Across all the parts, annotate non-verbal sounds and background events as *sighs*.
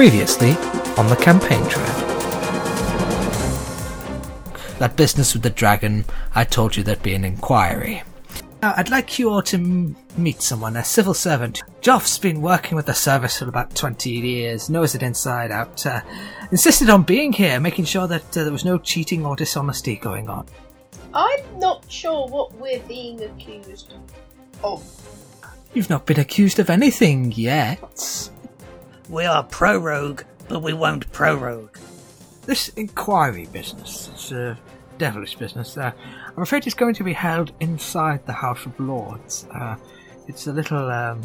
Previously on the campaign trail. That business with the dragon, I told you there'd be an inquiry. Now, I'd like you all to m- meet someone, a civil servant. Joff's been working with the service for about 20 years, knows it inside out. Uh, insisted on being here, making sure that uh, there was no cheating or dishonesty going on. I'm not sure what we're being accused of. You've not been accused of anything yet. We are prorogue, but we won't prorogue. This inquiry business is a devilish business. Uh, I'm afraid it's going to be held inside the House of Lords. Uh, it's a little um,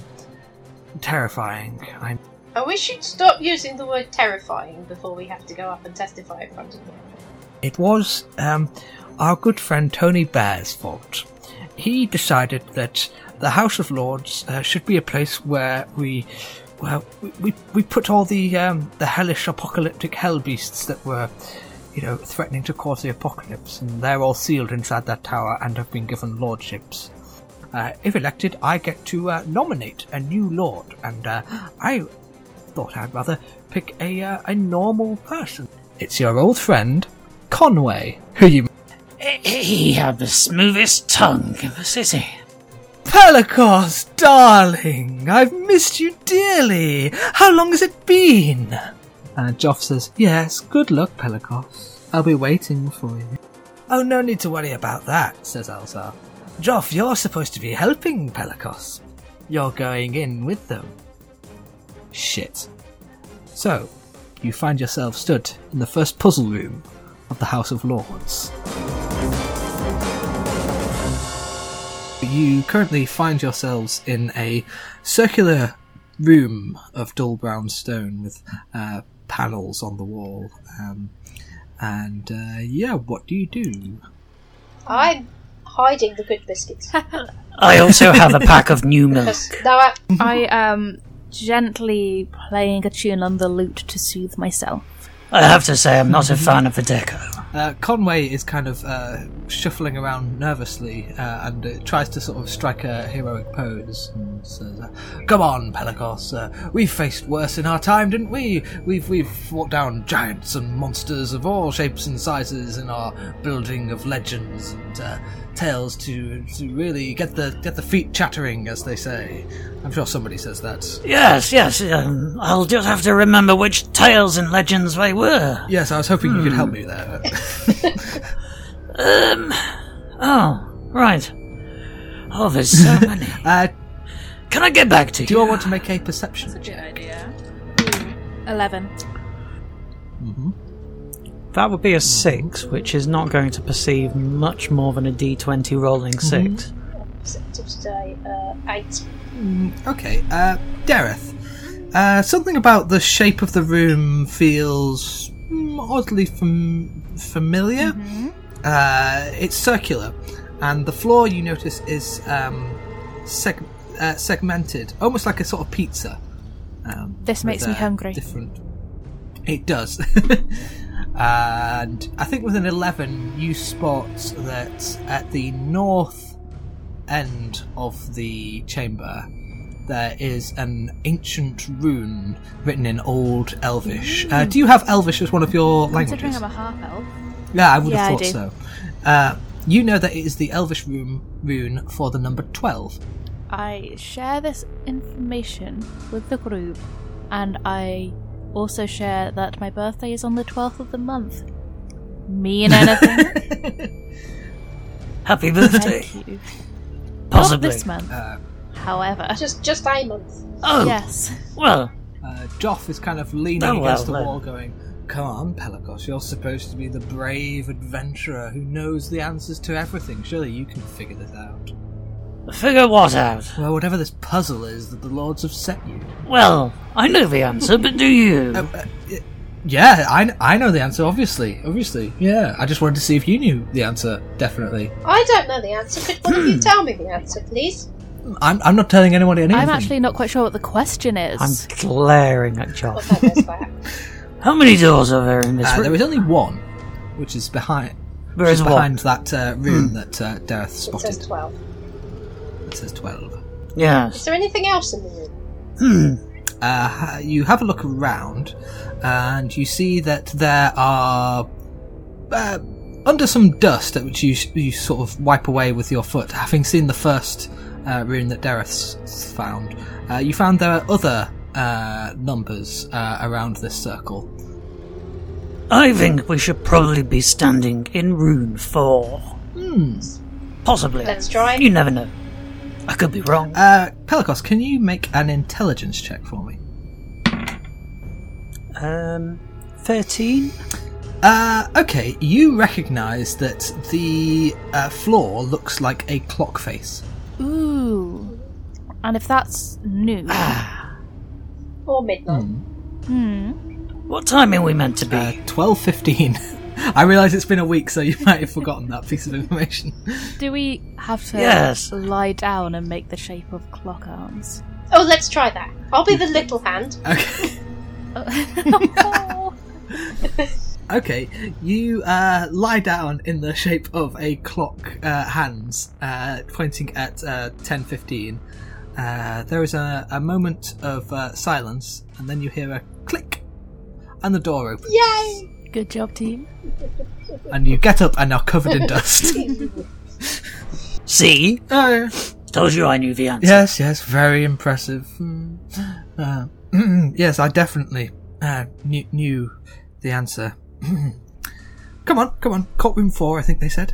terrifying. I And we should stop using the word terrifying before we have to go up and testify in front of them. It was um, our good friend Tony Bear's fault. He decided that the House of Lords uh, should be a place where we, well, we, we, we put all the um, the hellish apocalyptic hell beasts that were, you know, threatening to cause the apocalypse, and they're all sealed inside that tower and have been given lordships. Uh, if elected, I get to uh, nominate a new lord, and uh, I thought I'd rather pick a uh, a normal person. It's your old friend Conway, who you He had the smoothest tongue of a city. Pelagos, darling, I've missed you dearly. How long has it been? And Joff says, Yes, good luck, Pelagos. I'll be waiting for you. Oh, no need to worry about that, says Elzar. Joff, you're supposed to be helping Pelagos. You're going in with them. Shit. So, you find yourself stood in the first puzzle room of the House of Lords. You currently find yourselves in a circular room of dull brown stone with uh, panels on the wall. Um, and uh, yeah, what do you do? I'm hiding the good biscuits. *laughs* I also have a pack of new milk. Because now I, I am gently playing a tune on the lute to soothe myself. I have to say, I'm not a fan of the deco. Uh, Conway is kind of uh, shuffling around nervously uh, and uh, tries to sort of strike a heroic pose and says, "Come on, Pelagos. Uh, we've faced worse in our time, didn't we? We've we've fought down giants and monsters of all shapes and sizes in our building of legends and uh, tales to to really get the get the feet chattering, as they say. I'm sure somebody says that. Yes, yes, um, I'll just have to remember which tales and legends they were. Yes, I was hoping you could help me there. *laughs* Um, oh, right. Oh, there's so *laughs* many. uh, Can I get back to you? do you all want to make a perception? Good idea. Eleven. That would be a six, which is not going to perceive much more than a d20 rolling 6 to say uh, eight. Okay, uh, Dareth. Uh, something about the shape of the room feels oddly fam- familiar. Uh, it's circular, and the floor you notice is um, seg- uh, segmented, almost like a sort of pizza. Um, This with, makes me uh, hungry. Different. It does. *laughs* and I think with an 11, you spot that at the north end of the chamber there is an ancient rune written in Old Elvish. Uh, do you have Elvish as one of your Considering languages? I'm a half elf. Yeah, I would Yeah, I have thought do. so. Uh, you know that it is the Elvish rune, rune for the number 12. I share this information with the group, and I also share that my birthday is on the 12th of the month. Mean *laughs* anything? Happy birthday. Thank you. Possibly. Not this month. Uh, However, Just just a month. Oh, yes. well, Uh, Joff is kind of leaning Oh, well, against the then. wall, going, Come on, Pelagos, you're supposed to be the brave adventurer who knows the answers to everything. Surely you can figure this out. figure what out? Well, whatever this puzzle is that the lords have set you. Well, I know the answer, but do you? Uh, uh, yeah, I, I know the answer, obviously. Obviously, yeah. I just wanted to see if you knew the answer, definitely. I don't know the answer. Could one of you tell me the answer, please? I'm, I'm not telling anyone anything. I'm actually not quite sure what the question is. I'm glaring at Well, Joff. that goes *laughs* back. How many doors are there in this Uh, room? there is only one, which is behind. There which is is one. behind that uh, room that uh, Dareth It says spotted. 12. It says twelve. Is Yes. there anything else in the room? Hmm. uh, ha- you have a look around, and you see that there are uh, under some dust, which you you sort of wipe away with your foot, having seen the first uh, rune that Dareth found. Uh, you found there are other uh, numbers uh, around this circle. I think we should probably be standing in rune four. Hmm. Possibly. Let's try. You never know. I could be wrong. Uh, Pelikos, can you make an intelligence check for me? Um, 13? Uh, okay, you recognise that the uh, floor looks like a clock face. Ooh. And if that's new, *sighs* Or midnight. hmm. What time are we meant to be? Uh, twelve fifteen. *laughs* I realise it's been a week, so you might have forgotten that piece of information. *laughs* do we have to Yes. lie down and make the shape of clock arms? Oh, let's try that. I'll be the *laughs* little hand. Okay. Okay, you uh, lie down in the shape of a clock uh, hands, uh, pointing at uh, 10.15. Uh, there is a, a moment of uh, silence, and then you hear a click, and the door opens. Yay! Good job, team. And you get up and are covered in dust. *laughs* See? oh, Told you I knew the answer. yes, yes, very impressive. Hmm. Uh, yes, I definitely uh, knew, knew the answer. come on, come on, courtroom four, I think they said.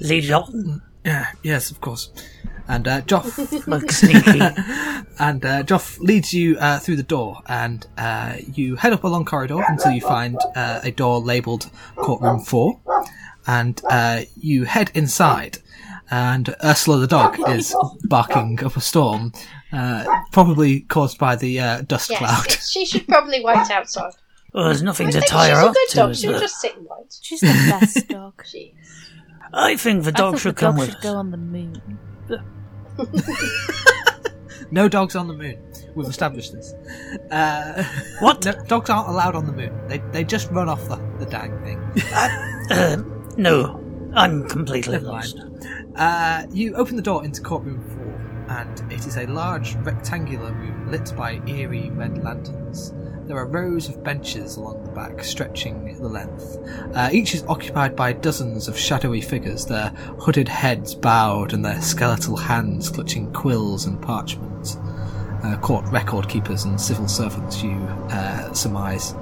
Lead it on. Yeah, yes, of course. And uh, Joff *laughs* Look *laughs* sneaky. and uh, Joff leads you uh, through the door, and uh, you head up a long corridor until you find uh, a door labelled Courtroom Four, and uh, you head inside. And Ursula the dog is barking up a storm, uh, probably caused by the uh, dust Yes, cloud. she should probably wait outside. well, there's nothing I to think tie she's her a up good to. dog. She'll there? just sit and wait. She's the best dog. She is. I think the dog thought should the come dog with should us. go on the moon. *laughs* No dogs on the moon. We've established this. Uh, What? no, dogs aren't allowed on the moon. They they just run off the, the dang thing. Uh, no, I'm completely Never lost. mind. Uh, you open the door into courtroom four, and it is a large rectangular room lit by eerie red lanterns. There are rows of benches along the back, stretching the length. Uh, each is occupied by dozens of shadowy figures, their hooded heads bowed and their skeletal hands clutching quills and parchment. Uh, court record keepers and civil servants, you uh, surmise.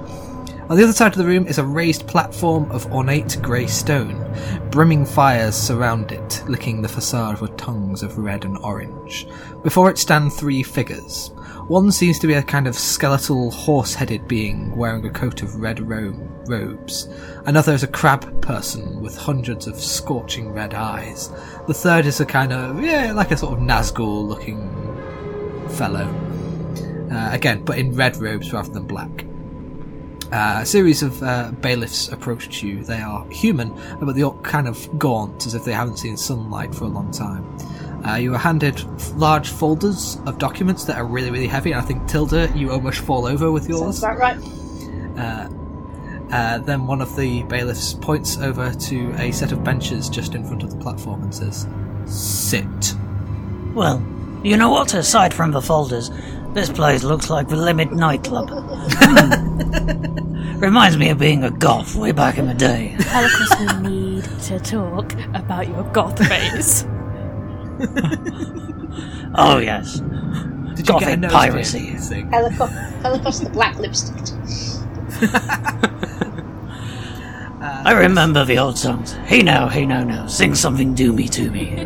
On the other side of the room is a raised platform of ornate grey stone. Brimming fires surround it, licking the facade with tongues of red and orange. Before it stand three figures. One seems to be a kind of skeletal, horse headed being wearing a coat of red ro- robes. Another is a crab person with hundreds of scorching red eyes. The third is a kind of, yeah, like a sort of Nazgul looking fellow. Uh, again, but in red robes rather than black. Uh, a series of uh, bailiffs approached you. They are human, but they look kind of gaunt, as if they haven't seen sunlight for a long time. Uh, you are handed large folders of documents that are really, really heavy, and I think Tilda, you almost fall over with Sounds yours. about right. Uh, then one of the bailiffs points over to a set of benches just in front of the platform and says, "Sit." Well, you know what? Aside from the folders, this place looks like the Limit nightclub. Hmm. *laughs* Reminds me of being a goth way back in the day. Pelicus, we need to talk about your goth phase. *laughs* Oh yes, Did Gothic nose piracy. piercing thing? Helico- Holocaust the black lipstick. *laughs* I remember the old songs. Hey now, hey now, now, sing something do me to me.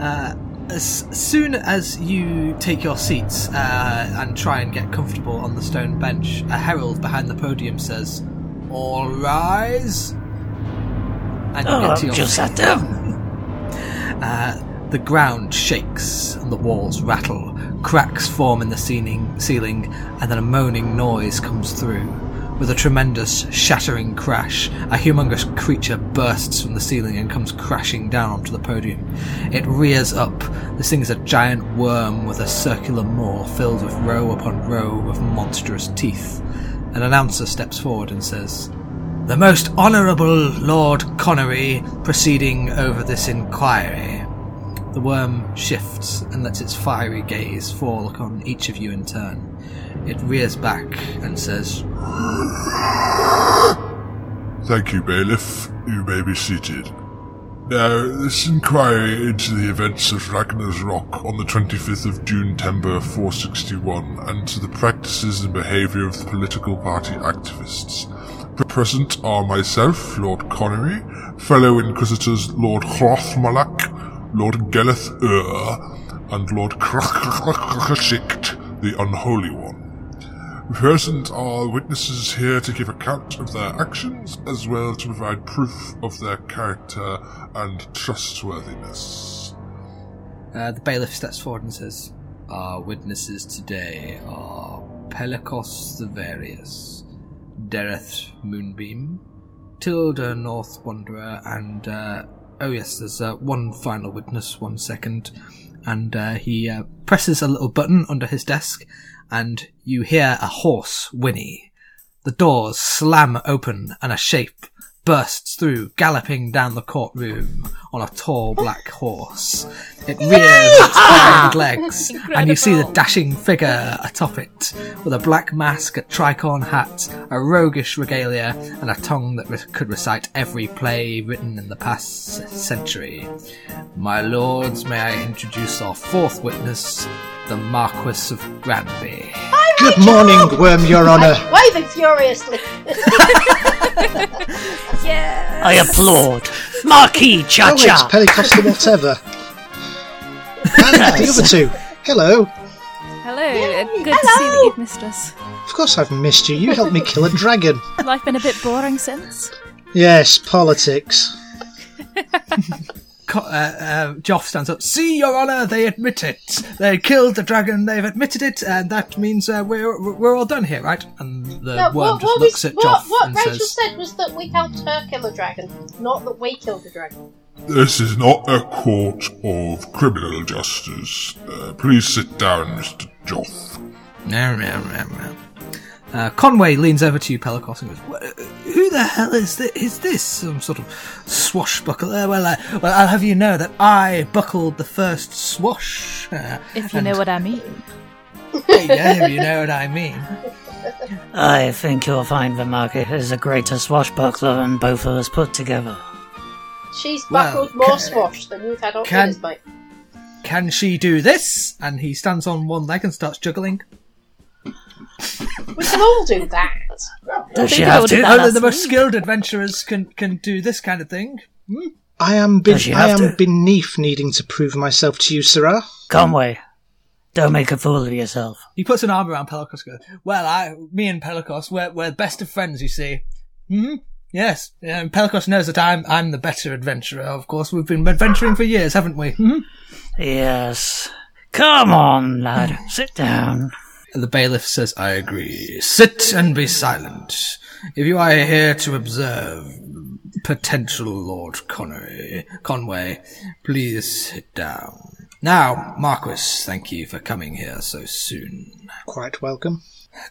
As soon as you take your seats uh, and try and get comfortable on the stone bench, a herald behind the podium says, "All rise." And you Oh, get to your just sat down. *laughs* The ground shakes and the walls rattle. Cracks form in the ceiling, ceiling, and then a moaning noise comes through. With a tremendous, shattering crash, a humongous creature bursts from the ceiling and comes crashing down onto the podium. It rears up. This thing is a giant worm with a circular maw filled with row upon row of monstrous teeth. An announcer steps forward and says, the most honourable Lord Connery proceeding over this inquiry. The worm shifts and lets its fiery gaze fall upon each of you in turn. It rears back and says, Thank you, Bailiff. You may be seated. Now, this inquiry into the events of Ragnar's Rock on the 25th of June, Tember 461, and to the practices and behaviour of the political party activists. The present are myself, Lord Connery, fellow Inquisitors Lord Hrothmalak, Lord Geleth Ur, and Lord Krakashikt, the Unholy One. Present are witnesses here to give account of their actions, as well to provide proof of their character and trustworthiness. Uh, the bailiff steps forward and says, Our witnesses today are Pelikos the Various, Dereth Moonbeam, Tilda North Wanderer, and, uh, oh yes, there's uh, one final witness, one second. And uh, he uh, presses a little button under his desk, and you hear a horse whinny. The doors slam open, and a shape bursts through, galloping down the courtroom on a tall black horse. It rears its *laughs* hind legs, and you see the dashing figure atop it, with a black mask, a tricorn hat, a roguish regalia, and a tongue that re- could recite every play written in the past century. My lords, may I introduce our fourth witness, the Marquis of Granby. Good morning, Worm, Your Honour. Waving furiously. *laughs* I applaud. Marquis Cha Oh, it's Cha. Pentecost whatever. *laughs* And the other two. Hello. Hello, uh, good to see that you've missed us. Of course I've missed you. You helped me kill a dragon. Life been a bit boring since? Yes, politics. *laughs* Co- uh, uh, Joff stands up. See, Your Honour, they admit it. They killed the dragon. They've admitted it, and that means uh, we're we're all done here, right? And the No, worm what, just what, looks we, at what, Joff what and Rachel says, said was that we helped her kill a dragon, not that we killed a dragon. This is not a court of criminal justice. Uh, please sit down, Mr. Joff. "No, no, no, no." Uh, Conway leans over to you, Pelikos, and goes, "Who the hell is this? Is this some sort of swashbuckler? Well, uh, well, I'll have you know that I buckled the first swash. Uh, If you and- know what I mean. yeah, if you know what I mean. *laughs* I think you'll find the market is a greater swashbuckler than both of us put together. She's Well, buckled more can- swash than you've had on can- yours, mate. Can she do this? And he stands on one leg and starts juggling. We can all do that. Does she have I to? Only the most skilled adventurers can can do this kind of thing. I am be- Does I am to? beneath needing to prove myself to you, Sirrah. Conway, don't make a fool of yourself. He puts an arm around Pelikos. Goes, well, I, me and Pelikos, we're we're best of friends. You see. Hmm. Yes. Yeah, and Pelikos knows that I'm I'm the better adventurer. Of course, we've been adventuring for years, haven't we? Hmm? Yes. Come on, lad. Sit down. The bailiff says, I agree. Sit and be silent. If you are here to observe potential Lord Conway, Conway, please sit down. Now, Marquis, thank you for coming here so soon. Quite welcome.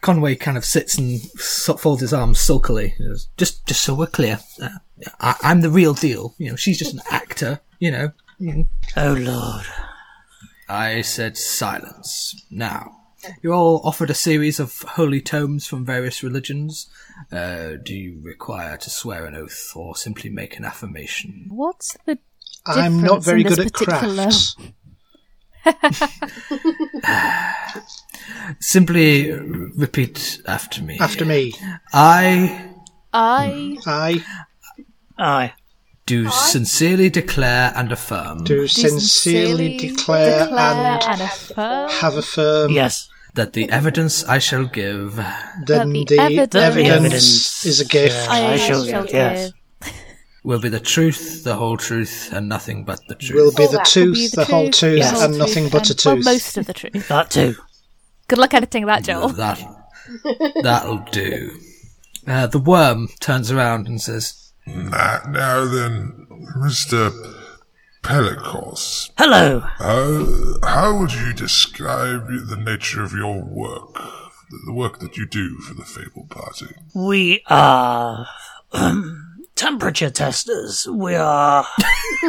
Conway kind of sits and folds his arms sulkily. Just, just so we're clear, uh, I, I'm the real deal. You know, she's just an actor. You know. Oh, Lord. I said silence. Now, you're all offered a series of holy tomes from various religions. Uh, do you require to swear an oath or simply make an affirmation? What's the I'm not difference very in this good at particular- crafts. *laughs* Simply repeat after me. After me. I I I Aye. Do sincerely declare and affirm do sincerely declare, and and affirm have affirmed Yes. that the evidence I shall give that the the, evidence- evidence, Evidence. is a gift. I, I shall shall give, yes. *laughs* will be the truth, the whole truth, and nothing but the truth. will be the that tooth, be the, whole truth, tooth, the Yes. whole and nothing but a and- tooth. Well, most of the truth. That too. Good luck editing that, Joel. That, that'll do. Uh, the worm turns around and says, Now, now then, Mr. Pelikos, Hello. how, how would you describe the nature of your work? The, the work that you do for the Fable Party? We are um, temperature testers. We are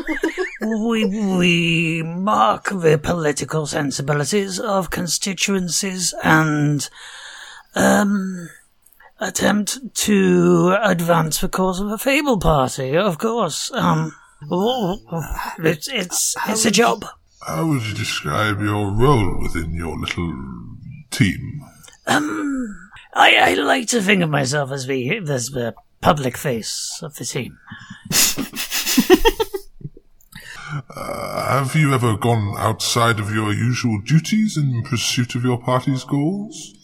*laughs* we, we mark the political sensibilities of constituencies and um, attempt to advance the cause of a Fable Party, of course. Um, oh, it's, it's, it's a job. How would you describe your role within your little team? Um, I, I like to think of myself as the, as the public face of the team. *laughs* Uh, have you ever gone outside of your usual duties in pursuit of your party's goals?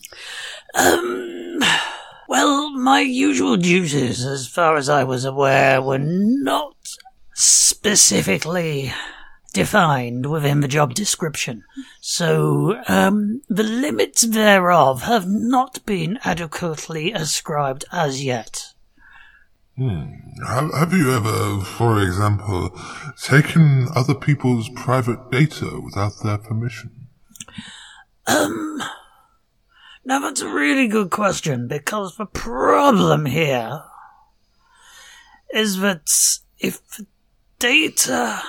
Um, well, my usual duties, as far as I was aware, were not specifically defined within the job description. So, um, the limits thereof have not been adequately ascribed as yet. Have, have you ever, for example, taken other people's private data without their permission? Um, now that's a really good question because the problem here is that if data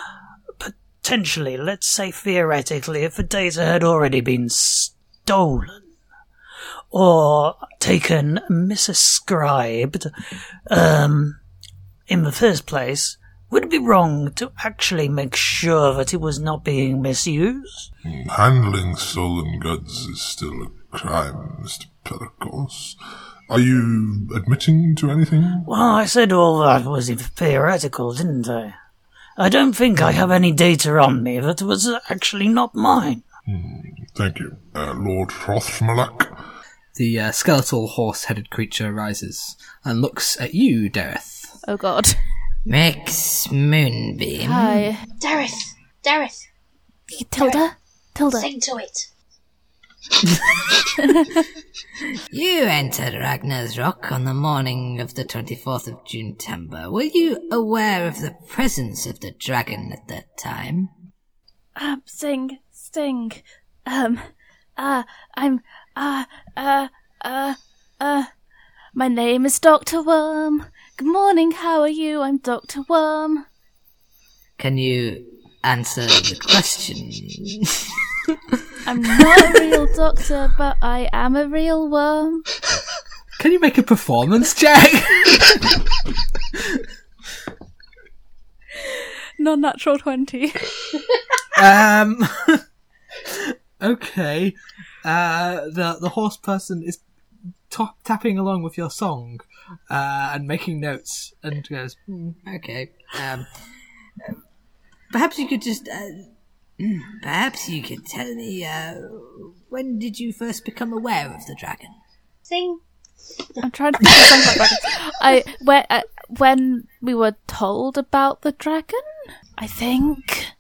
potentially, let's say theoretically, if the data had already been stolen or taken misascribed um, in the first place, would it be wrong to actually make sure that it was not being misused? Handling stolen goods is still a crime, Mr. Pericles. Are you admitting to anything? Well, I said all that was theoretical, didn't I? I don't think I have any data on me that was actually not mine. Thank you. Uh, Lord Hrothmalak? The uh, skeletal horse-headed creature rises and looks at you, Dareth. Oh god. Rex Moonbeam. Hi. Dareth! Dareth! Tilda? Tilda. Sing to it! *laughs* You entered Ragnar's Rock on the morning of the 24th of June Tember. Were you aware of the presence of the dragon at that time? Um, sing, sting. Um, uh, I'm, uh, uh, uh, uh. My name is Dr. Worm. Good morning, how are you? I'm Dr. Worm. Can you answer the question? *laughs* I'm not a real doctor, but I am a real worm. Can you make a performance check? Non natural 20. um. *laughs* okay. Uh, the the horse person is top, tapping along with your song uh, and making notes and goes. "Hmm, Okay. Um, perhaps you could just. Uh, mm, *clears throat* perhaps you could tell me. Uh, when did you first become aware of the dragon? Sing! I'm trying to think of something about dragons. I when uh, when we were told about the dragon, I think.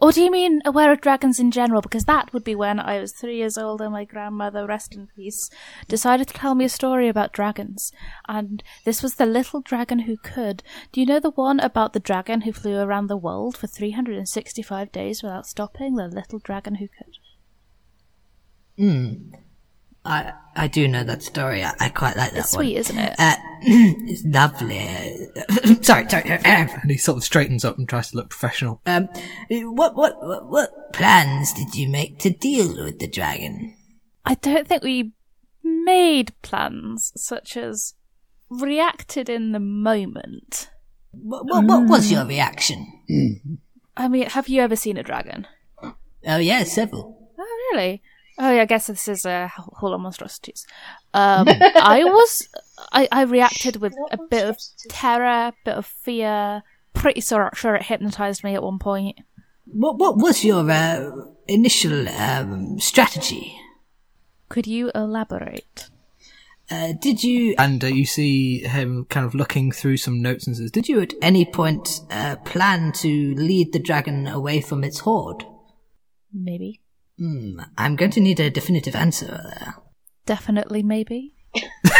Or do you mean aware of dragons in general? Because that would be when I was three years old and my grandmother, rest in peace, decided to tell me a story about dragons. And this was the little dragon who could. Do you know the one about the dragon who flew around the world for 365 days without stopping? The little dragon who could. Hmm. I I do know that story. I, I quite like that It's one. sweet, isn't it? Uh, *clears throat* it's lovely. *laughs* Sorry, sorry. And he sort of straightens up and tries to look professional. Um, what, what, what, what plans did you make to deal with the dragon? I don't think we made plans such as reacted in the moment. What, what, what was your reaction? I mean, have you ever seen a dragon? Oh, yeah, several. Oh, really? Oh, yeah, I guess this is a Hall of Monstrosities. Um, I *laughs* was, I, I reacted with a bit of terror, a bit of fear. Pretty sure, sure it hypnotized me at one point. What, what was your uh, initial um, strategy? Could you elaborate? Uh, did you And uh, you see him kind of looking through some notes and says, "Did did you at any point uh, plan to lead the dragon away from its hoard? Maybe. Hmm, I'm going to need a definitive answer there. Definitely, maybe. *laughs*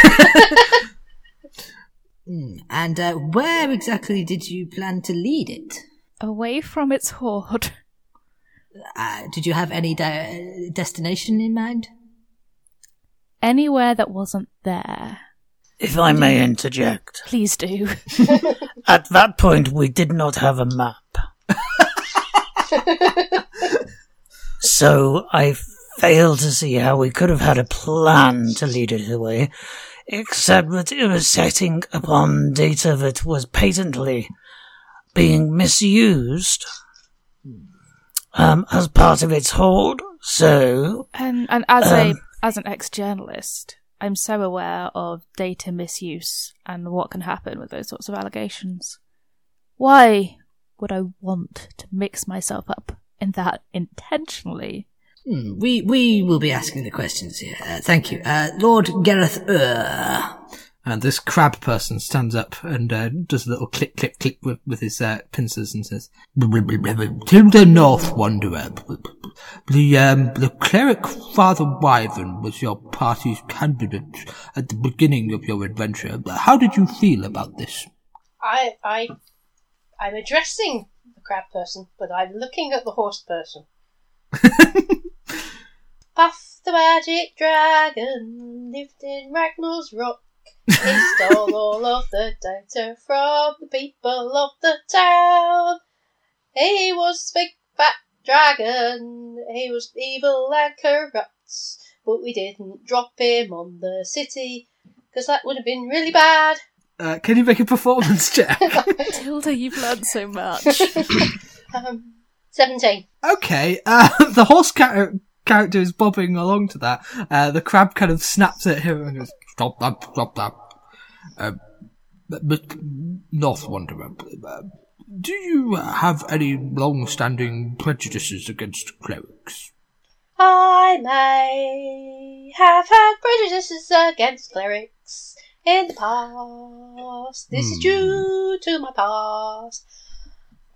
And uh, where exactly did you plan to lead it? Away from its hoard. Uh, did you have any di- destination in mind? Anywhere that wasn't there. If I may interject, Please do. *laughs* at that point we did not have a map. *laughs* So I fail to see how we could have had a plan to lead it away, except that it was setting upon data that was patently being misused um, as part of its hoard. So And and as a Um, as an ex journalist, I'm so aware of data misuse and what can happen with those sorts of allegations. Why would I want to mix myself up in that intentionally? Hmm, we we will be asking the questions here. Uh, thank you, uh, Lord Gareth Ur. And this crab person stands up and uh, does a little click, click, click with, with his uh, pincers and says, Tilda North Wanderer, the, um, the cleric Father Wyvern was your party's candidate at the beginning of your adventure. How did you feel about this? I, I, I'm addressing the crab person, but I'm looking at the horse person. *laughs* Puff the magic dragon lived in Ragnar's Rock. He *laughs* stole all of the data from the people of the town. He was a big fat dragon. He was evil and corrupt. But we didn't drop him on the city, because that would have been really bad. Uh, can you make a performance *laughs* check? Tilda, you've learned so much. *laughs* Um, 17. Okay, uh, *laughs* the horse char- character is bobbing along to that. Uh, the crab kind of snaps at him and goes, "Stop that! Stop that!" Uh, but, but North Wanderer, uh, do you have any long-standing prejudices against clerics? I may have had prejudices against clerics in the past. This is hmm. due to my past.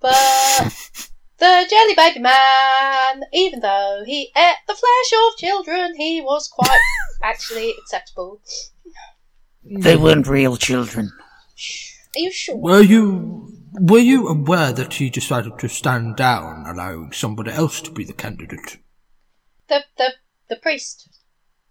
But *laughs* the Jelly Baby Man, even though he ate the flesh of children, he was quite *laughs* actually acceptable. they weren't real children. Are you sure? Were you were you aware that he decided to stand down, allowing somebody else to be the candidate? The the the priest.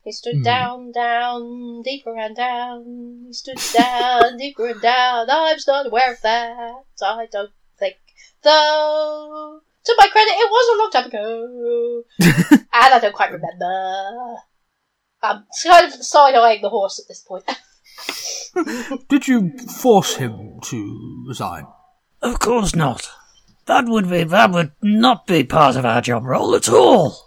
He stood hmm. down, down, deeper and down. He stood down, *laughs* deeper and down. I'm not aware of that. I don't think, though. To my credit, it was a long time ago, *laughs* and I don't quite remember. I'm kind of side eyeing the horse at this point. *laughs* Did you force him to resign? Of course not. That would be that would not be part of our job role at all.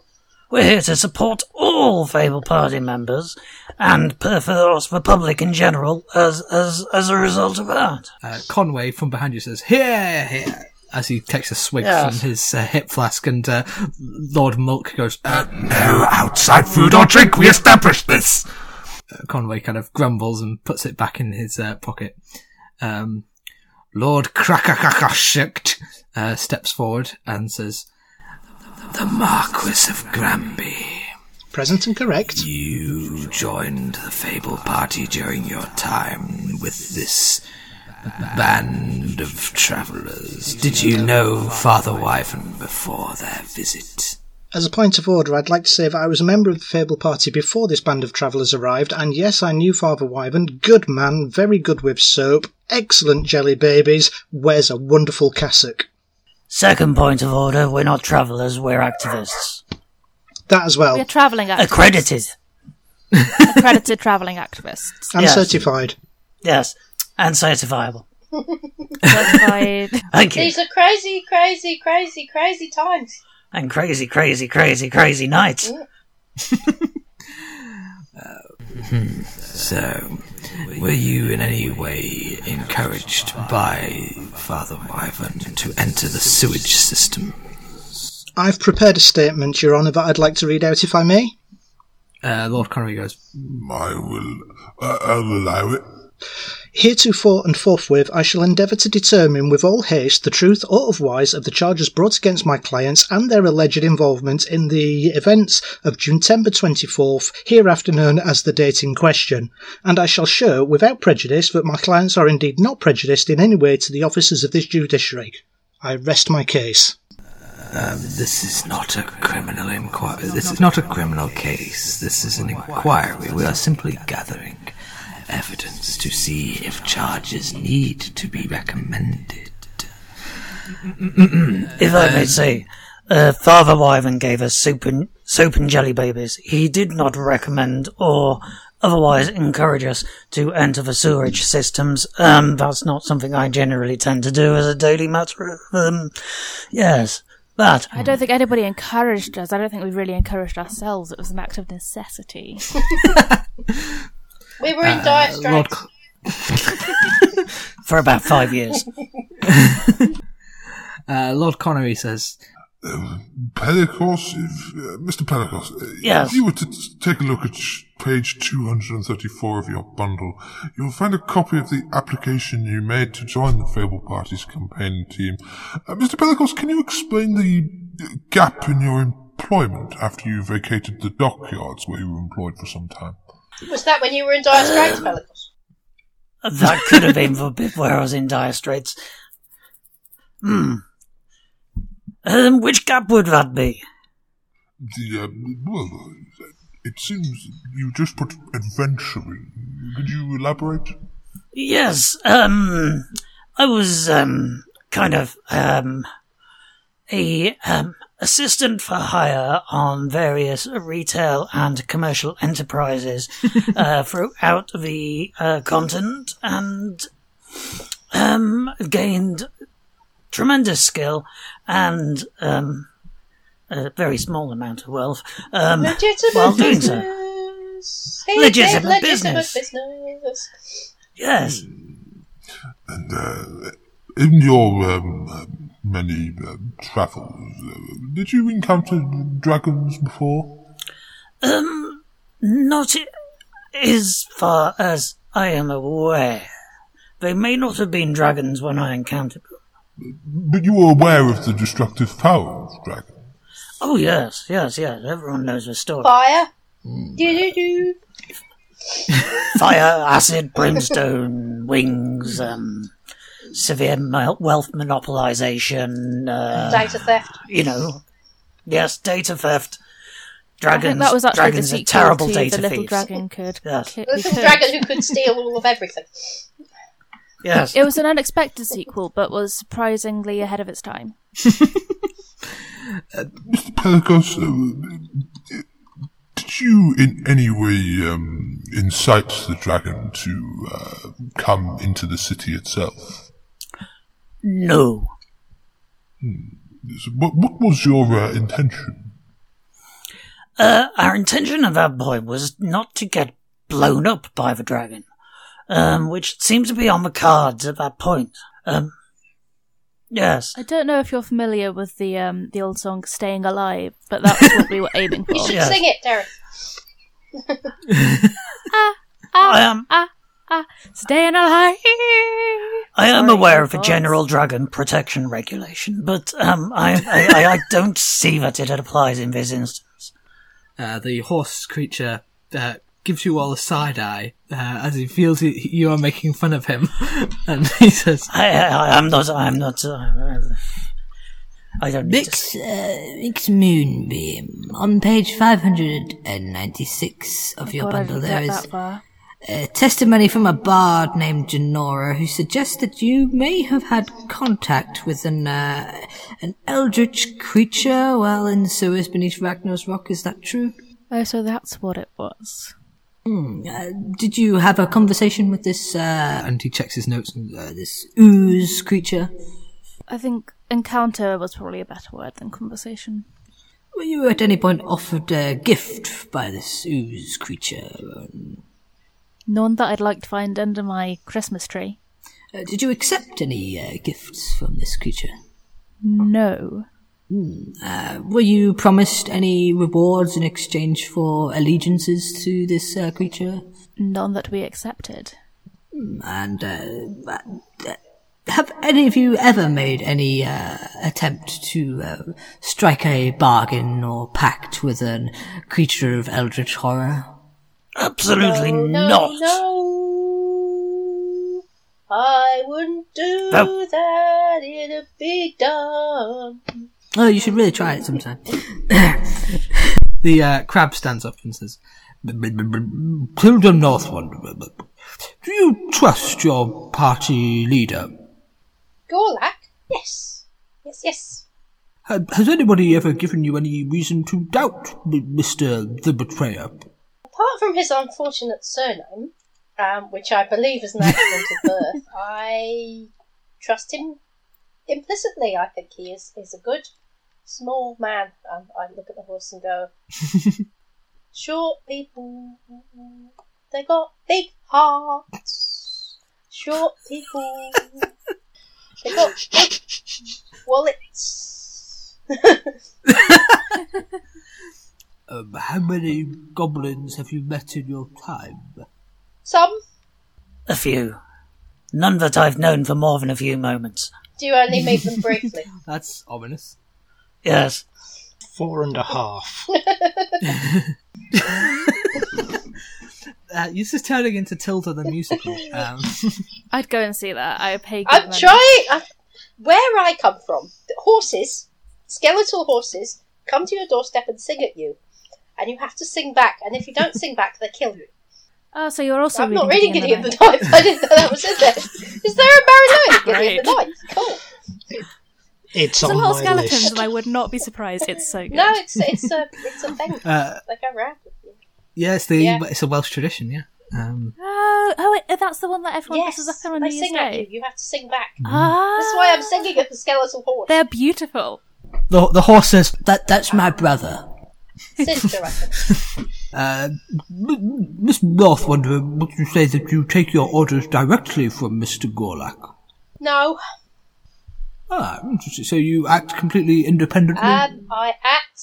We're here to support all Fable Party members and Perforos Republic in general as as as a result of that. Uh, Conway from behind you says, "Hear, hear," as he takes a swig Yes. from his uh, hip flask, and uh, Lord Mulk goes, uh, No outside food or drink, we established this! Conway kind of grumbles and puts it back in his uh, pocket. Um, Lord Krakakakashikt uh, steps forward and says, The Marquis of Granby. Present and correct. You joined the Fable Party during your time with this band of travellers. Did you know Father Wyvern before their visit? As a point of order, I'd like to say that I was a member of the Fable Party before this band of travellers arrived, and yes, I knew Father Wyvern. Good man, very good with soap, excellent jelly babies, wears a wonderful cassock. Second point of order, we're not travellers, we're activists. That as well. We are travelling activists. Accredited. Accredited travelling activists. And Yes. certified. Yes. And certifiable. Certified. *laughs* Thank you. These are crazy, crazy, crazy, crazy times. And crazy, crazy, crazy, crazy nights. *laughs* Uh, hmm. So, were you in any way encouraged by Father Wyvern to enter the sewage system? I've prepared a statement, Your Honour, that I'd like to read out if I may. Uh, Lord Conway goes, I will. Uh, I'll allow it. Heretofore and forthwith I shall endeavour to determine with all haste the truth or otherwise of the charges brought against my clients and their alleged involvement in the events of Juntember 24th, hereafter known as the date in question, and I shall show without prejudice that my clients are indeed not prejudiced in any way to the officers of this judiciary. I rest my case. um, "This is not a criminal inquiry. This is not a criminal case. This is an inquiry. We are simply gathering evidence to see if charges need to be recommended." *clears throat* If I may say, uh, Father Wyvern gave us soup and, soup and jelly babies. He did not recommend or otherwise encourage us to enter the sewerage systems. Um, that's not something I generally tend to do as a daily matter. Um, yes, But I don't think anybody encouraged us. I don't think we really encouraged ourselves. It was an act of necessity. *laughs* *laughs* We were in dire Lord, straits. *laughs* For about five years. *laughs* uh, Lord Connery says, Pelicos, if, uh, Mr. Pelicos, uh, Yes. if you were to t- take a look at sh- page 234 of your bundle, you'll find a copy of the application you made to join the Fable Party's campaign team. Uh, Mr. Pelicos, can you explain the uh, gap in your employment after you vacated the dockyards where you were employed for some time? Was that when you were in dire straits, Pelicos? That could have been the bit where I was in dire straits. Hmm. Um, which gap would that be? The, uh, well, it seems you just put adventuring. Could you elaborate? Yes, um, I was, um, kind of, um, a, um, assistant for hire on various retail and commercial enterprises, *laughs* uh, throughout the, uh, continent and, um, gained tremendous skill and, um, a very small amount of wealth, um, Legitimate while doing so. business. He Legitimate business. business. Yes. And uh, in your um, many uh, travels, uh, did you encounter dragons before? Um, not i- as far as I am aware. They may not have been dragons when I encountered them. But you were aware of the destructive power of dragons. Oh, yes, yes, yes. Everyone knows the story. Fire. Do do do. Fire, acid, brimstone, wings, um, severe wealth monopolization, uh, Data theft. you know. Yes, data theft. I Dragons. think that was actually dragons the are terrible to data the little thieves. dragon could. Yes. ki- The we little could. dragon who could steal all of everything. Yes. It was an unexpected sequel, but was surprisingly ahead of its time. *laughs* Mr. Pelicos, uh, did you in any way um, incite the dragon to uh, come into the city itself? No. So What, what was your uh, intention? Uh, our intention at that point was not to get blown up by the dragon, um, which seemed to be on the cards at that point. Um, yes. I don't know if you're familiar with the um, the old song "Staying Alive," but that's what we were aiming *laughs* for. You should Yeah. sing it, Derek. *laughs* *laughs* I am, Ah, ah, staying alive. I am Sorry, aware of the thoughts? general dragon protection regulation, but, um, I, I, I, I don't see that it applies in this instance. uh, the horse creature uh, gives you all a side eye uh, as he feels he, you are making fun of him, *laughs* and he says, I, I, I'm not, I'm not, uh, I don't need to uh, Mix Moonbeam. On page 596 of your bundle, didn't there get is that a testimony from a bard named Janora who suggests that you may have had contact with an, uh, an eldritch creature while in the sewers beneath Ragnar's Rock. Is that true? Oh, so that's what it was. Uh, did you have a conversation with this, uh, and he checks his notes and uh, this ooze creature? I think encounter was probably a better word than conversation. Were you at any point offered a gift by this ooze creature? None that I'd like to find under my Christmas tree. Uh, did you accept any uh, gifts from this creature? No. Uh, were you promised any rewards in exchange for allegiances to this uh, creature? None that we accepted. And uh, uh, have any of you ever made any uh, attempt to uh, strike a bargain or pact with a creature of eldritch horror? Absolutely no, not. No, I wouldn't do No. that. It'd be dumb. Oh, you should really try it sometime. *coughs* the uh, crab stands up and says, Tilda Northwind, do you trust your party leader? Gorlak? Yes. Yes, yes. Has anybody ever given you any reason to doubt Mr. the Betrayer? Apart from his unfortunate surname, um, which I believe is an accident of birth, *laughs* I trust him implicitly. I think he is, is a good, small man. Um, I look at the horse and go, *laughs* Short people, they got big hearts. Short people, they got big *laughs* wallets. Um, how many goblins have you met in your time? Some A few. None that I've known for more than a few moments. do you only meet them briefly. *laughs* That's ominous. Yes. Four and a half. *laughs* Uh, this is turning into Tilda the musical. Um, *laughs* I'd go and see that. I pay good I'm money. trying. I, where I come from, the horses, skeletal horses, come to your doorstep and sing at you, and you have to sing back. And if you don't sing back, they kill you. Oh, so you're also I'm not reading reading Gideon Gideon the Ninth. I didn't know that was in there. Is there a Marinade Gideon the Ninth? Cool. It's It's a on lot of skeletons, list. and I would not be surprised. It's so good. No, it's it's a it's a thing. uh, they go round. with you. yeah, it's the Yeah. it's a Welsh tradition. Yeah. Um, Oh, oh, wait, that's the one that everyone Yes, dresses up on they New Year's sing at you. Day. You have to sing back. Ah, That's why I'm singing at the skeletal horse. They're beautiful. the the horse says, That that's my brother. Sister, I think. uh, M- M- Miss Northwonder, would you say that you take your orders directly from Mister Gorlak? No, Ah, interesting. So you act completely independently, um, I act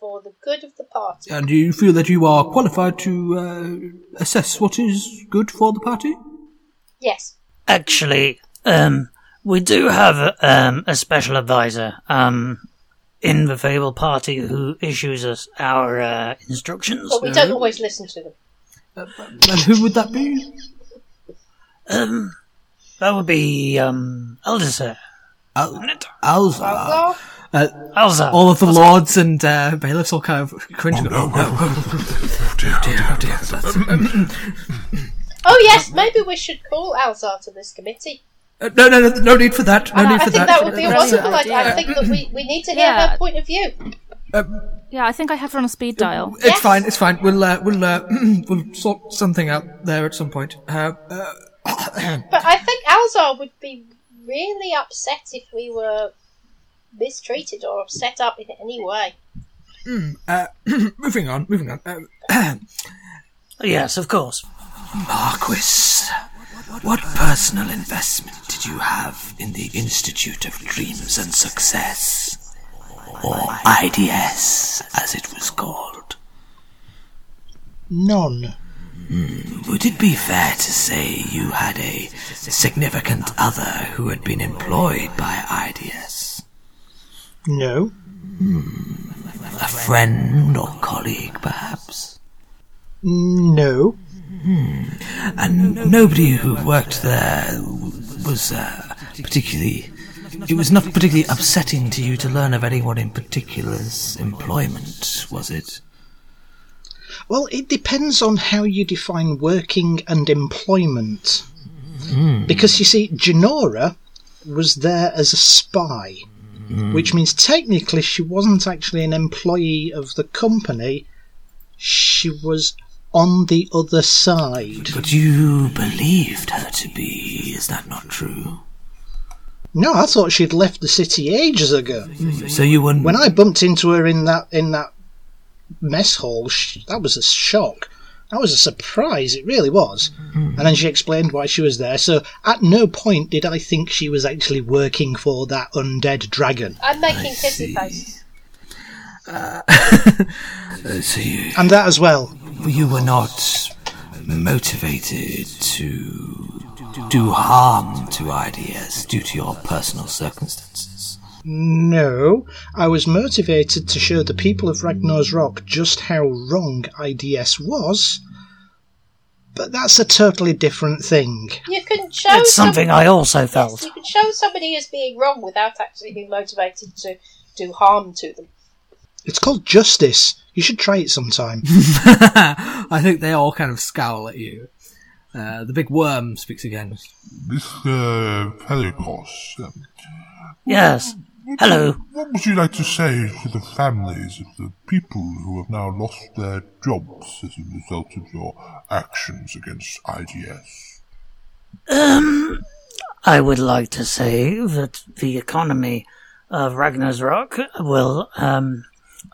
for the good of the party. and do you feel that you are qualified to uh, assess what is good for the party. Yes. Actually, um, we do have um, a special advisor um, in the Fable Party who issues us our uh, instructions. But we don't always listen to them. And who would that be? Um, that would be um, Aldiser. Al- Alza. Oh, Uh, Alza. all of the lords and uh, bailiffs all kind of cringe. and go, Oh, dear, oh, dear. *laughs* oh yes, maybe we should call Alzar to this committee. Uh, no, no, no, no need for that. No I- need I for that. I think that. that would be a wonderful idea. I think that we, we need to hear Yeah. her point of view. Uh, Yeah, I think I have her on a speed dial. It's Yes. fine. It's fine. We'll uh, we'll uh, *clears throat* we'll sort something out there at some point. Uh, uh, But *coughs* I think Alzar would be really upset if we were mistreated or set up in any way. uh, *clears throat* moving on. Moving on. Uh, Yes, of course. Marquis, what personal investment did you have in the Institute of Dreams and Success? Or IDS, as it was called? None. Hmm, would it be fair to say you had a significant other who had been employed by IDS? No. Hmm, a friend or colleague, perhaps? No. Hmm. And nobody who worked there was uh, particularly. It was not particularly upsetting to you to learn of anyone in particular's employment, was it? Well, it depends on how you define working and employment. Hmm. Because you see, Janora was there as a spy, hmm. which means technically she wasn't actually an employee of the company, she was on the other side. But you believed her to be, is that not true? No, I thought she'd left the city ages ago. So you were. When I bumped into her in that in that mess hall, sh that was a shock. That was a surprise. It really was. Hmm. And then she explained why she was there. So at no point did I think she was actually working for that undead dragon. I'm making kissy faces. *laughs* Uh, so you, And that as well. you were not motivated to do harm to IDS due to your personal circumstances. No, I was motivated to show the people of Ragnar's Rock just how wrong IDS was. But that's a totally different thing. You can show It's something some- I also Yes, felt. you can show somebody as being wrong without actually being motivated to do harm to them. It's called justice. You should try it sometime. *laughs* I think they all kind of scowl at you. Uh, the big worm speaks again. Mr. Pelicos, um, Yes. Hello. What would you like to say to the families of the people who have now lost their jobs as a result of your actions against IDS? Um, I would like to say that the economy of Ragnar's Rock will um,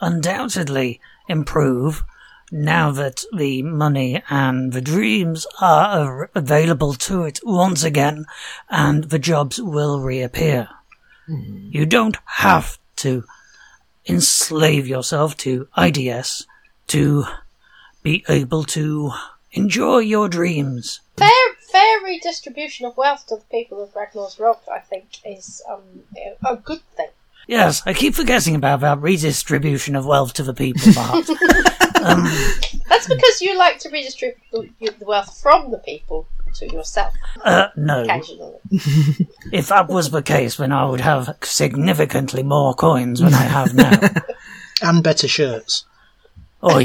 undoubtedly improve now that the money and the dreams are available to it once again and the jobs will reappear. You don't have to enslave yourself to IDS to be able to enjoy your dreams. Fair, fair redistribution of wealth to the people of Ragnar's Rock, I think, is um, a- a good thing. Yes, I keep forgetting about that redistribution of wealth to the people part. *laughs* um, That's because you like to redistribute the the wealth from the people to yourself uh, no. occasionally. *laughs* If that was the case, then I would have significantly more coins than I have now. *laughs* And better shirts. Oi.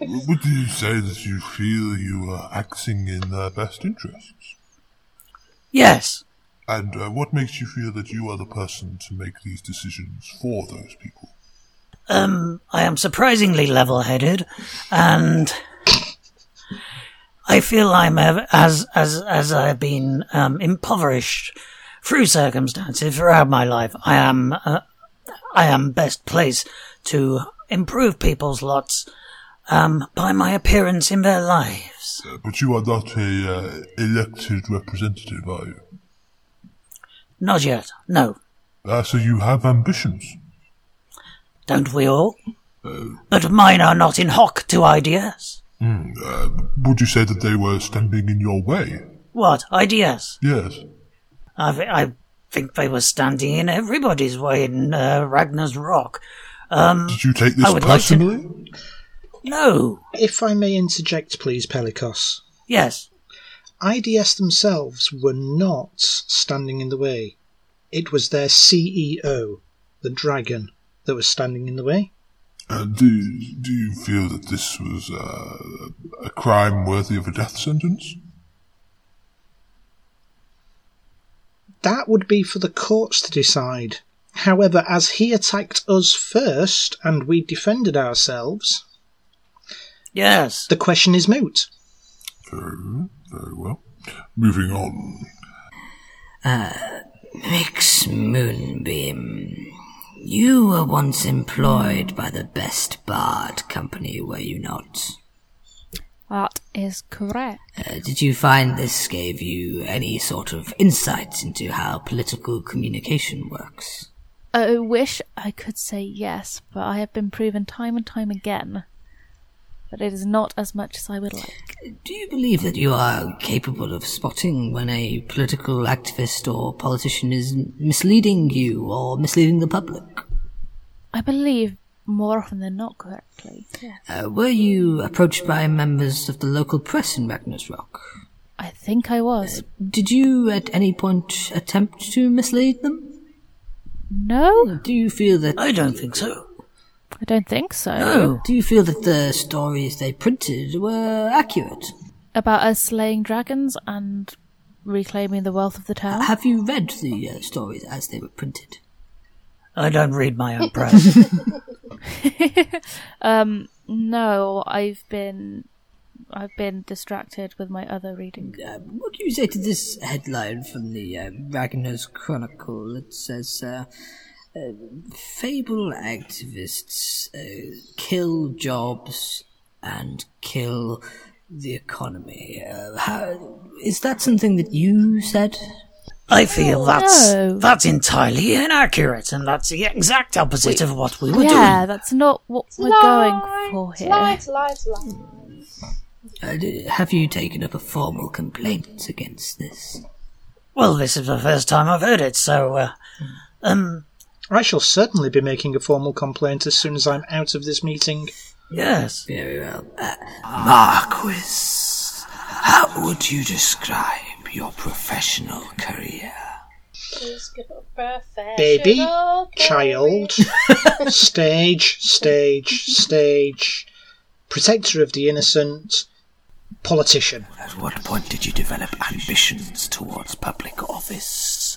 Would you say that you feel you are acting in their best interests? Yes. And uh, what makes you feel that you are the person to make these decisions for those people? Um, I am surprisingly level-headed, and I feel I'm as as as I've been um, impoverished through circumstances throughout my life. I am uh, I am best placed to improve people's lots um, by my appearance in their lives. Uh, but you are not a uh, elected representative, are you? Not yet. No, Uh, so you have ambitions. don't we all? But mine are not in hock to IDS. Hmm, uh, would you say that they were standing in your way? What IDS? Yes. I, th- I think they were standing in everybody's way in uh, Ragnar's Rock. Um, Did you take this I would like to- personally? no. If I may interject, please, Pelikos. Yes. IDS themselves were not standing in the way. It was their CEO, the dragon, that was standing in the way. Uh, do, do you feel that this was uh, a crime worthy of a death sentence? That would be for the courts to decide. However, as he attacked us first and we defended ourselves, Yes. the question is moot. Very, very well. Moving on. Mix Moonbeam. You were once employed by the Best Bard Company, were you not? That is correct. Uh, did you find this gave you any sort of insight into how political communication works? I wish I could say yes, but I have been proven time and time again that it is not as much as I would like. Do you believe that you are capable of spotting when a political activist or politician is misleading you or misleading the public? I believe more often than not correctly. Yeah. Uh, were you approached by members of the local press in Magnus Rock? I think I was. Did you at any point attempt to mislead them? No, Do you feel that I don't think so. I don't think so. No. do you feel that the stories they printed were accurate? About us slaying dragons and reclaiming the wealth of the town? Have you read the uh, stories as they were printed? I don't read my own press. *laughs* *laughs* um, no, I've been. I've been distracted with my other reading. Uh, what do you say to this headline from the uh, Ragnar's Chronicle? It says, uh, uh, Fable activists uh, kill jobs and kill the economy. Uh, how, is that something that you said? I feel that's no. that's entirely inaccurate, and that's the exact opposite of what we were yeah, doing. that's not what we're Lies, going for here. Lies, lies, lies. Uh, have you taken up a formal complaint against this? Well, this is the first time I've heard it, so uh, um, I shall certainly be making a formal complaint as soon as I'm out of this meeting. yes. Very well. Uh, Marquis, how would you describe your professional career? Who's got a professional Baby, child, *laughs* stage, stage, stage, protector of the innocent, politician. At what point did you develop ambitions towards public office?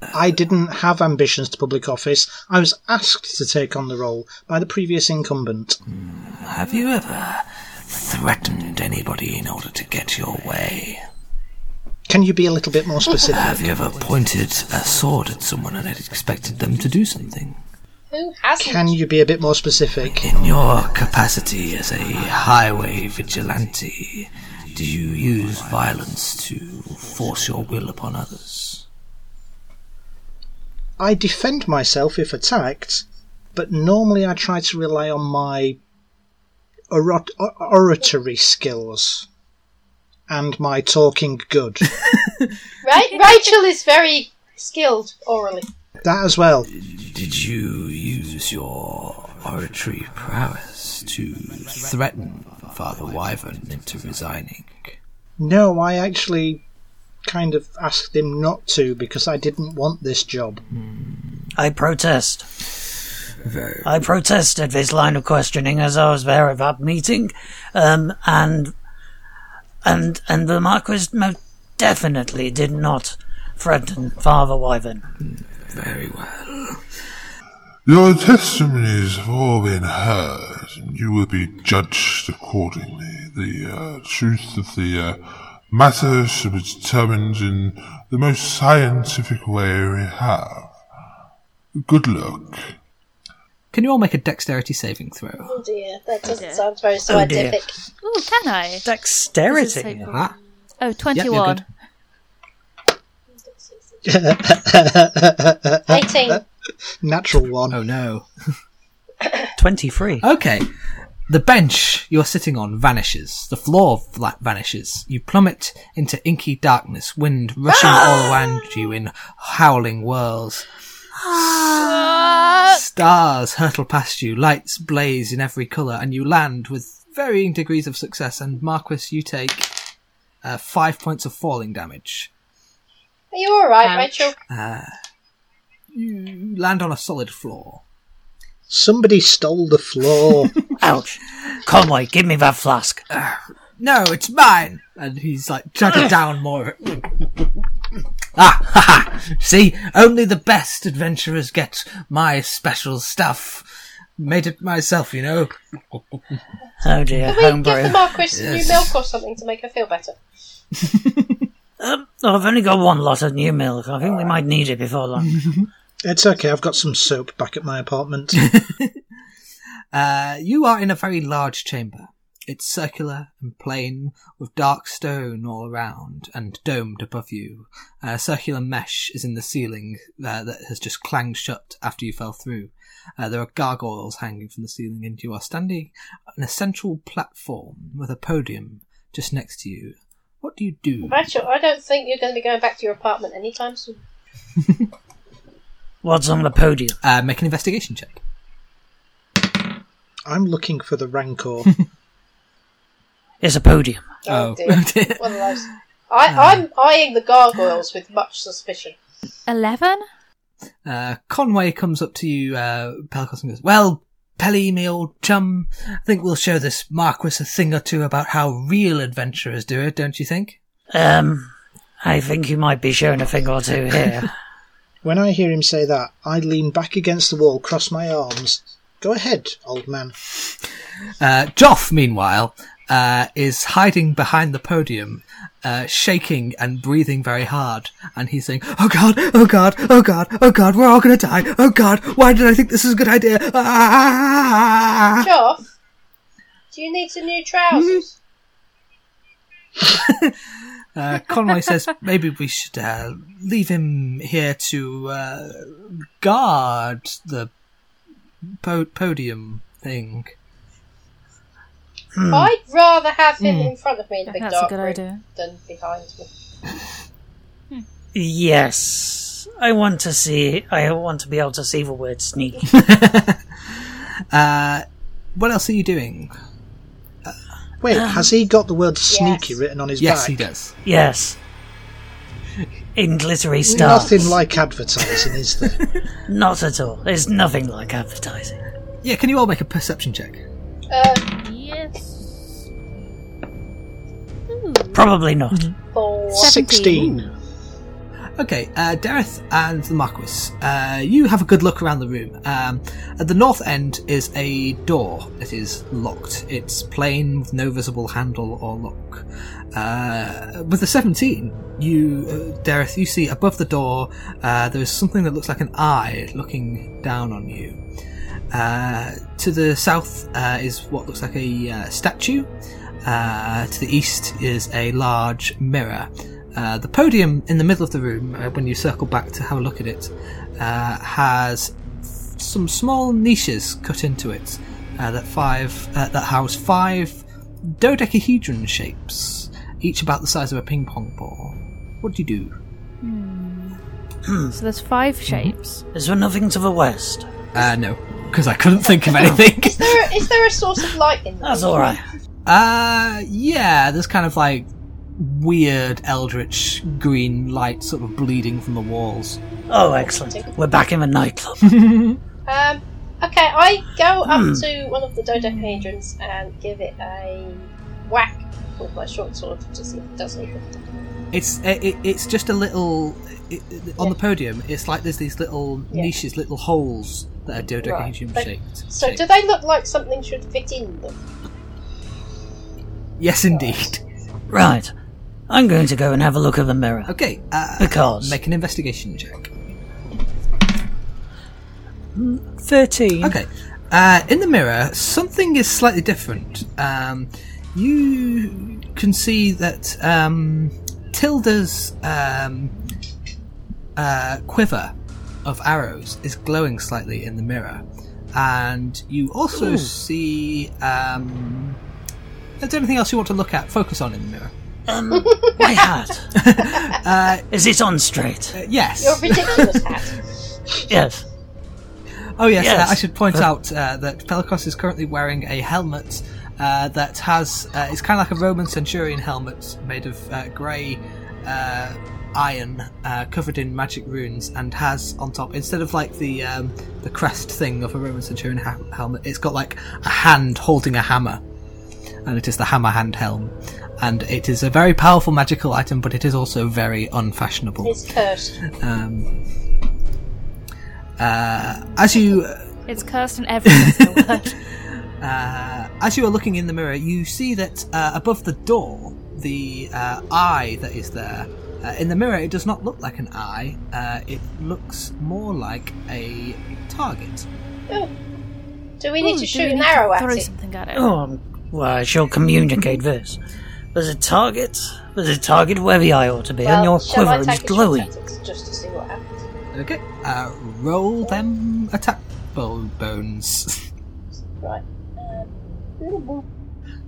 I didn't have ambitions to public office. I was asked to take on the role by the previous incumbent. Hmm, have you ever threatened anybody in order to get your way? Can you be a little bit more specific? Have you ever pointed a sword at someone and expected them to do something? Who hasn't? Can you be a bit more specific? In your capacity as a highway vigilante, do you use violence to force your will upon others? I defend myself if attacked, but normally I try to rely on my orot- oratory skills and my talking good. *laughs* Right? Rachel is very skilled orally. that as well. Did you use your oratory prowess to threaten Father Wyvern into resigning? No, I actually kind of asked him not to because I didn't want this job. I protest. I protested this line of questioning as I was there at that meeting, um, and and and the Marquis most definitely did not threaten Father Wyvern. Very well. Your testimonies have all been heard, and you will be judged accordingly. The uh, truth of the uh, matter should be determined in the most scientific way we have. Good luck. Can you all make a dexterity saving throw? Oh dear, that doesn't sound Oh very dear. scientific. Ooh, can I? Dexterity. so cool. Ah, Oh, 21. you're 18. *laughs* Natural one. Oh no. *laughs* Twenty-three. Okay. The bench you're sitting on vanishes. The floor flat vanishes. You plummet into inky darkness, wind rushing ah! all around you in howling whirls. Ah! Stars hurtle past you, lights blaze in every colour, and you land with varying degrees of success. And Marquis, you take uh, five points of falling damage. Are you alright, Ouch. Rachel? Uh, you land on a solid floor. Somebody stole the floor. *laughs* Ouch! Conway, give me that flask. *sighs* No, it's mine! And he's like chugging *sighs* down more. *laughs* ah, ha ha! See, only the best adventurers get my special stuff. Made it myself, you know. Oh dear, Can we give the. Marquis some new milk or something to make her feel better? *laughs* Um, I've only got one lot of new milk. I think we might need it before long. It's okay, I've got some soap back at my apartment. *laughs* Uh, you are in a very large chamber. It's circular and plain, with dark stone all around and domed above you. A circular mesh is in the ceiling uh, that has just clanged shut after you fell through. Uh, there are gargoyles hanging from the ceiling, and you are standing on a central platform with a podium just next to you. What do you do? Rachel, I don't think you're going to be going back to your apartment anytime soon. *laughs* What's on the podium? Uh, make an investigation check. I'm looking for the Rancor. *laughs* It's a podium. Oh, Oh. dear. One of those. I, I'm eyeing the gargoyles with much suspicion. 11? Uh, Conway comes up to you, uh, Pelcos, and goes, Well, Pelly, me old chum, I think we'll show this Marquis a thing or two about how real adventurers do it, don't you think? Um, I think you might be showing a thing or two here. *laughs* when I hear him say that, I lean back against the wall, cross my arms. Go ahead, old man. Uh, Joff, meanwhile, uh, is hiding behind the podium, uh, shaking and breathing very hard, and he's saying, Oh god, oh god, oh god, oh god, we're all gonna die, oh god, why did I think this was a good idea? Ah! Joff, do you need some new trousers? *laughs* Uh, Conway says maybe we should uh, leave him here to uh, guard the po- podium thing. I'd rather have him in front of me in the big think that's a dark good room idea. than behind me. yes, I want to see. I want to be able to see the word sneak. Uh, what else are you doing? Wait, has he got the word sneaky Yes. written on his Yes, back? he does. yes, in glittery stars. Nothing like advertising, is there? *laughs* Not at all. There's nothing like advertising. Yeah, can you all make a perception check? Uh, Yes. Probably not. four. 16. Okay, uh, Dareth and the Marquis, uh, you have a good look around the room. Um, at the north end is a door that is locked. It's plain with no visible handle or lock. Uh, with the 17, you, uh, Dareth, you see above the door, uh, there is something that looks like an eye looking down on you. Uh, to the south uh, is what looks like a statue. To the east is a large mirror. Uh, the podium in the middle of the room, uh, when you circle back to have a look at it, uh, has some small niches cut into it uh, that five uh, that house five dodecahedron shapes, each about the size of a ping pong ball. What do you do? So there's five shapes. Is there nothing to the west? Uh, no, because I couldn't think of *laughs* anything. Is there is there a source of light in there? That's all right. Uh, yeah, there's kind of like weird eldritch green light sort of bleeding from the walls. Oh, excellent. We're back in the nightclub. *laughs* Um, okay, I go up Hmm. to one of the dodecahedrons and give it a whack with my short sword to see if it does anything. It's it, it- it's just a little it, it- on the podium. It's like there's these little Yeah. niches, little holes that are dodecahedron But- shaped. So, shaped. do they look like something should fit in them? Yes, indeed. Right. I'm going to go and have a look at the mirror. Okay, uh, Because. make an investigation check. 13. Okay. Uh, in the mirror, something is slightly different. Um, you can see that um, Tilda's um, uh, quiver of arrows is glowing slightly in the mirror. And you also see. Um, is there anything else you want to look at, focus on in the mirror? Um, *laughs* my hat. *laughs* Uh, Is it on straight? uh, yes. Your ridiculous hat. *laughs* Yes. Oh yes, Yes. Uh, I should point out uh, that Pelikos is currently wearing a helmet uh, that has uh, it's kind of like a Roman centurion helmet made of uh, grey uh, iron uh, covered in magic runes, and has on top instead of like the um, the crest thing of a Roman centurion ha- helmet, it's got like a hand holding a hammer, and it is the hammer hand helm. And it is a very powerful magical item, but it is also very unfashionable. It's cursed. Um, uh, as you It's cursed in every single word. uh, as you are looking in the mirror, you see that uh, above the door, the uh, eye that is there. Uh, in the mirror, it does not look like an eye. Uh, it looks more like a target. Ooh. Do we need Ooh, to shoot an arrow at throw it? something at it. Oh, well, I shall communicate this. There's a target. There's a target where the eye ought to be, and your quiver is take a shot glowing. just to see what happens? Okay, uh, roll them attack bo- bones. *laughs* Right. Um,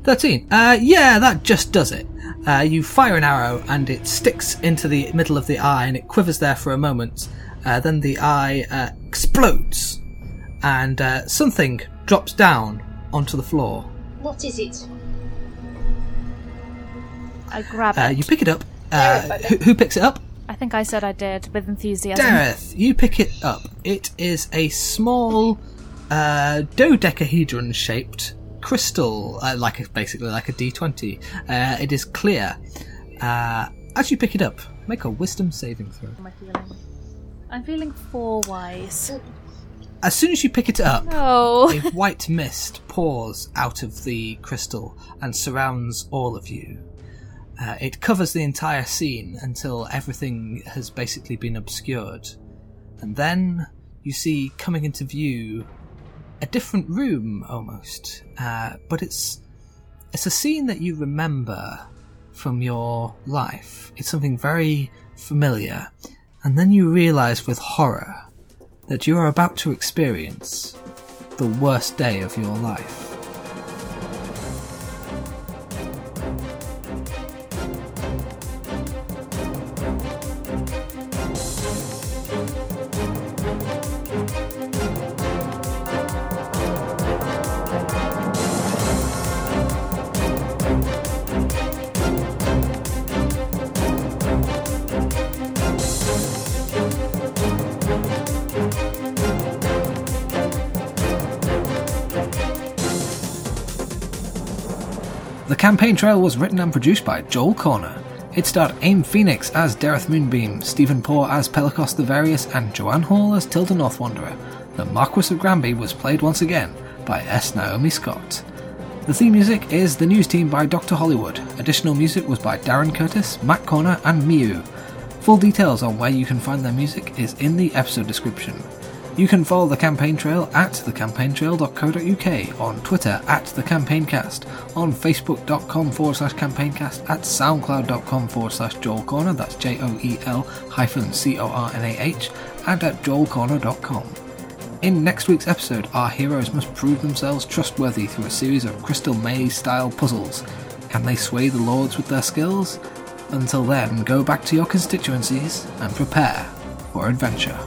13. Uh, yeah, that just does it. Uh, you fire an arrow and it sticks into the middle of the eye and it quivers there for a moment. Uh, then the eye uh, explodes and uh, something drops down onto the floor. what is it? I grab it. Uh, you pick it up. Uh, who, who picks it up? I think I said I did with enthusiasm. Dareth, you pick it up. It is a small uh, dodecahedron shaped crystal, uh, like a, basically like a D20. Uh, it is clear. Uh, as you pick it up, make a wisdom saving throw. Am I feeling? I'm feeling four wise. As soon as you pick it up, No. a white mist pours out of the crystal and surrounds all of you. Uh, it covers the entire scene until everything has basically been obscured. And then you see coming into view a different room almost. Uh, but it's it's a scene that you remember from your life. It's something very familiar. And then you realize with horror that you are about to experience the worst day of your life. Campaign trail was written and produced by Joel Cornah. It starred Aym Phoenix as Dareth Moonbeam, Steven Poore as Pelicos the Various, and Joanne Hall as Tilda North Wanderer. The Marquis of Granby was played once again by S. Naomi Scott. The theme music is The News Team by Dr. Hollywood. Additional music was by Darren Curtis, Matt Cornah, and Myuu. Full details on where you can find their music is in the episode description. You can follow the campaign trail at thecampaigntrail.co.uk, on Twitter at thecampaigncast, on facebook.com forward slash campaigncast, at soundcloud.com forward slash Joel Cornah, that's J O E L hyphen C O R N A H, and at joelcornah.com. In next week's episode, our heroes must prove themselves trustworthy through a series of Crystal Maze style puzzles. Can they sway the lords with their skills? Until then, go back to your constituencies and prepare for adventure.